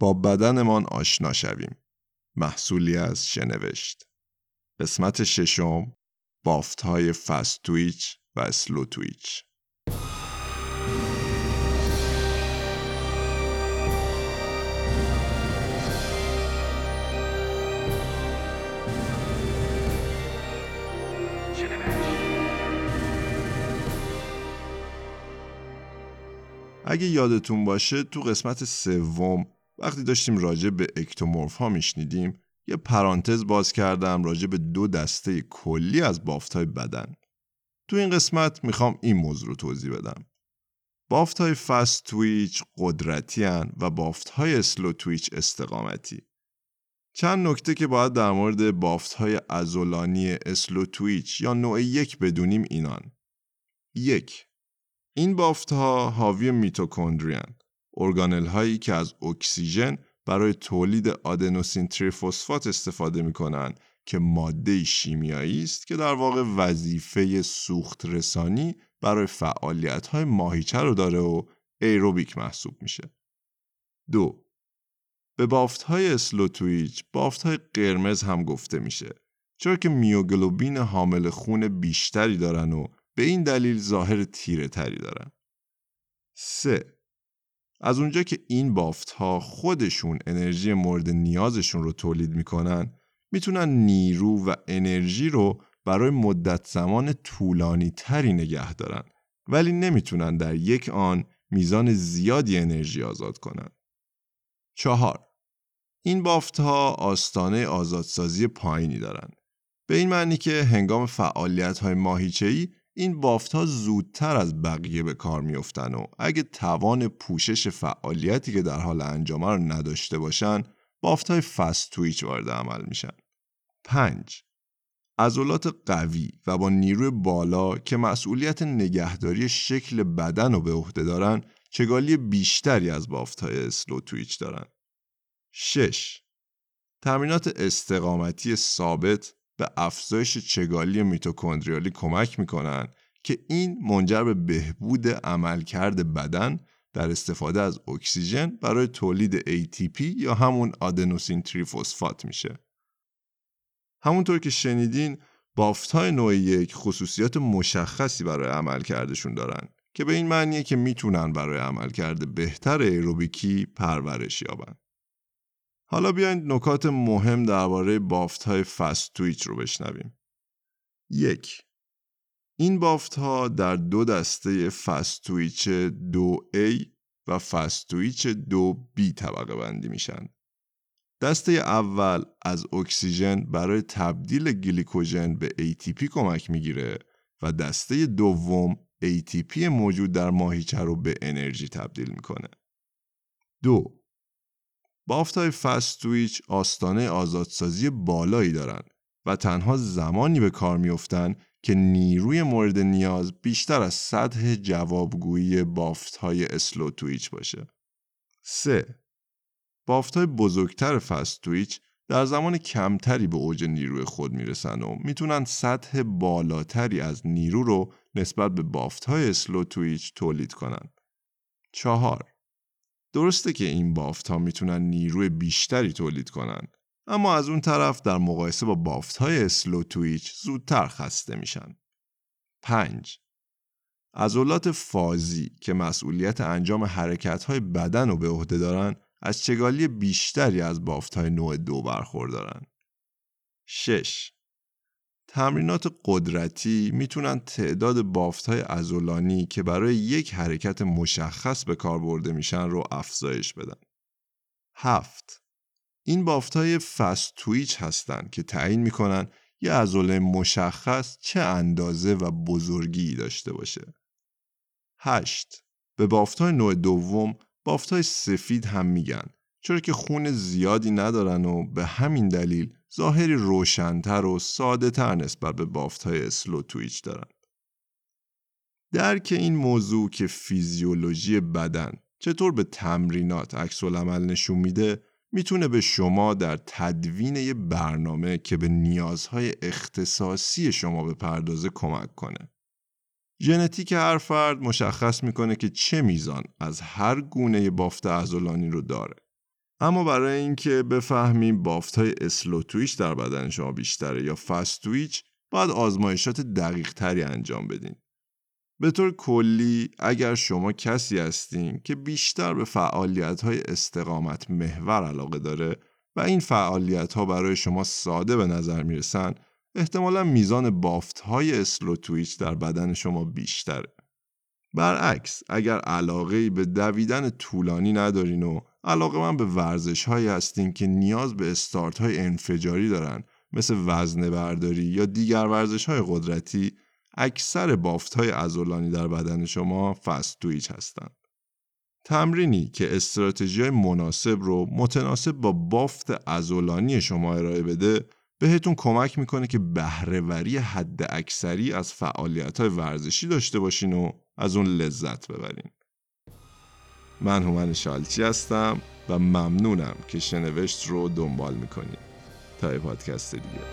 با بدنمان آشنا شویم. محصولی از شنوشت. قسمت ششم بافت های فست تویچ و اسلو تویچ اگه یادتون باشه تو قسمت سوم وقتی داشتیم راجع به اکتومورف ها میشنیدیم یه پرانتز باز کردم راجع به دو دسته کلی از بافت های بدن. تو این قسمت می‌خوام این موضوع رو توضیح بدم. بافت های فست تویچ قدرتی هن و بافت های اسلو تویچ استقامتی. چند نکته که باید در مورد بافت های ازولانی اسلو تویچ یا نوع یک بدونیم اینان. یک این بافت ها حاوی میتوکندریان ارگانل هایی که از اکسیژن برای تولید آدنوسین تریفوسفات استفاده می کنند که ماده شیمیایی است که در واقع وظیفه سوخت رسانی برای فعالیت های ماهیچه رو داره و ایروبیک محسوب میشه. دو به بافت های اسلوتویچ بافت های قرمز هم گفته میشه چرا که میوگلوبین حامل خون بیشتری دارن و به این دلیل ظاهر تیره تری دارن. 3. از اونجا که این بافت ها خودشون انرژی مورد نیازشون رو تولید می‌کنن می‌تونن نیرو و انرژی رو برای مدت زمان طولانی تری نگه دارن ولی نمی‌تونن در یک آن میزان زیادی انرژی آزاد کنن. چهار این بافت ها آستانه آزادسازی پایینی دارن. به این معنی که هنگام فعالیت های ماهیچه‌ای این بافت ها زودتر از بقیه به کار میافتن و اگه توان پوشش فعالیتی که در حال انجام رو نداشته باشن بافت های فست تویچ وارد عمل میشن. 5. عضلات قوی و با نیروی بالا که مسئولیت نگهداری شکل بدن رو به عهده دارن چگالی بیشتری از بافت های اسلو تویچ دارن. 6. تمرینات استقامتی ثابت به افزایش چگالی میتوکندریالی کمک می‌کنن که این منجر به بهبود عملکرد بدن در استفاده از اکسیژن برای تولید ATP یا همون آدنوسین تریفوسفات میشه. همونطور که شنیدین بافت های نوع یک خصوصیات مشخصی برای عملکردشون دارن که به این معنیه که می‌تونن برای عملکرد بهتر ایروبیکی پرورش یابن. حالا بیاین نکات مهم درباره بافت های فست تویچ رو بشنویم. یک این بافت ها در دو دسته فست تویچ 2A و فست تویچ 2B طبقه بندی میشن. دسته اول از اکسیژن برای تبدیل گلیکوژن به ATP کمک می‌گیره و دسته دوم ATP موجود در ماهیچه رو به انرژی تبدیل می‌کنه. دو بافت های فست تویچ آستانه آزادسازی بالایی دارند و تنها زمانی به کار میافتند که نیروی مورد نیاز بیشتر از سطح جوابگویی بافت های اسلو تویچ باشه. 3. بافت های بزرگتر فست تویچ در زمان کمتری به اوج نیروی خود می‌رسن و می‌تونن سطح بالاتری از نیرو رو نسبت به بافت های اسلو تویچ تولید کنن. 4. درسته که این بافت ها می‌تونن نیروی بیشتری تولید کنن اما از اون طرف در مقایسه با بافت های اسلو تویچ زودتر خسته میشن. 5. عضلات فازی که مسئولیت انجام حرکت های بدن رو به عهده دارن از چگالی بیشتری از بافت های نوع دو برخوردارن. 6. تمرینات قدرتی می‌تونن تعداد بافت های ازولانی که برای یک حرکت مشخص به کار برده میشن رو افزایش بدن. هفت این بافت های فست تویچ هستند که تعیین می‌کنن یه عضله مشخص چه اندازه و بزرگی داشته باشه. 8. به بافت های نوع دوم بافت های سفید هم میگن چرا که خون زیادی ندارن و به همین دلیل ظاهری روشنتر و ساده تر نسبت به بافت های اسلو تویچ دارن. درک این موضوع که فیزیولوژی بدن چطور به تمرینات عکس عمل نشون میده می‌تونه به شما در تدوین یه برنامه که به نیازهای اختصاصی شما به پردازه کمک کنه. ژنتیک هر فرد مشخص می‌کنه که چه میزان از هر گونه بافت عضلانی رو داره. اما برای اینکه بفهمیم بافت های اسلو تویچ در بدن شما بیشتره یا فست تویچ باید آزمایشات دقیق تری انجام بدین. به طور کلی اگر شما کسی هستین که بیشتر به فعالیت های استقامت محور علاقه داره و این فعالیت ها برای شما ساده به نظر می‌رسن احتمالا میزان بافت های اسلو تویچ در بدن شما بیشتره. برعکس اگر علاقه به دویدن طولانی ندارین و علاقه من به ورزش هایی هستین که نیاز به استارت های انفجاری دارن مثل وزن برداری یا دیگر ورزش های قدرتی اکثر بافت های ازولانی در بدن شما فست تویچ هستند. تمرینی که استراتژی مناسب رو متناسب با بافت ازولانی شما ارائه بده بهتون کمک می‌کنه که بهرهوری حد اکثری از فعالیت های ورزشی داشته باشین و از اون لذت ببرین. من هومن شالچی هستم و ممنونم که شنوشت رو دنبال می‌کنید تا پادکست دیگه.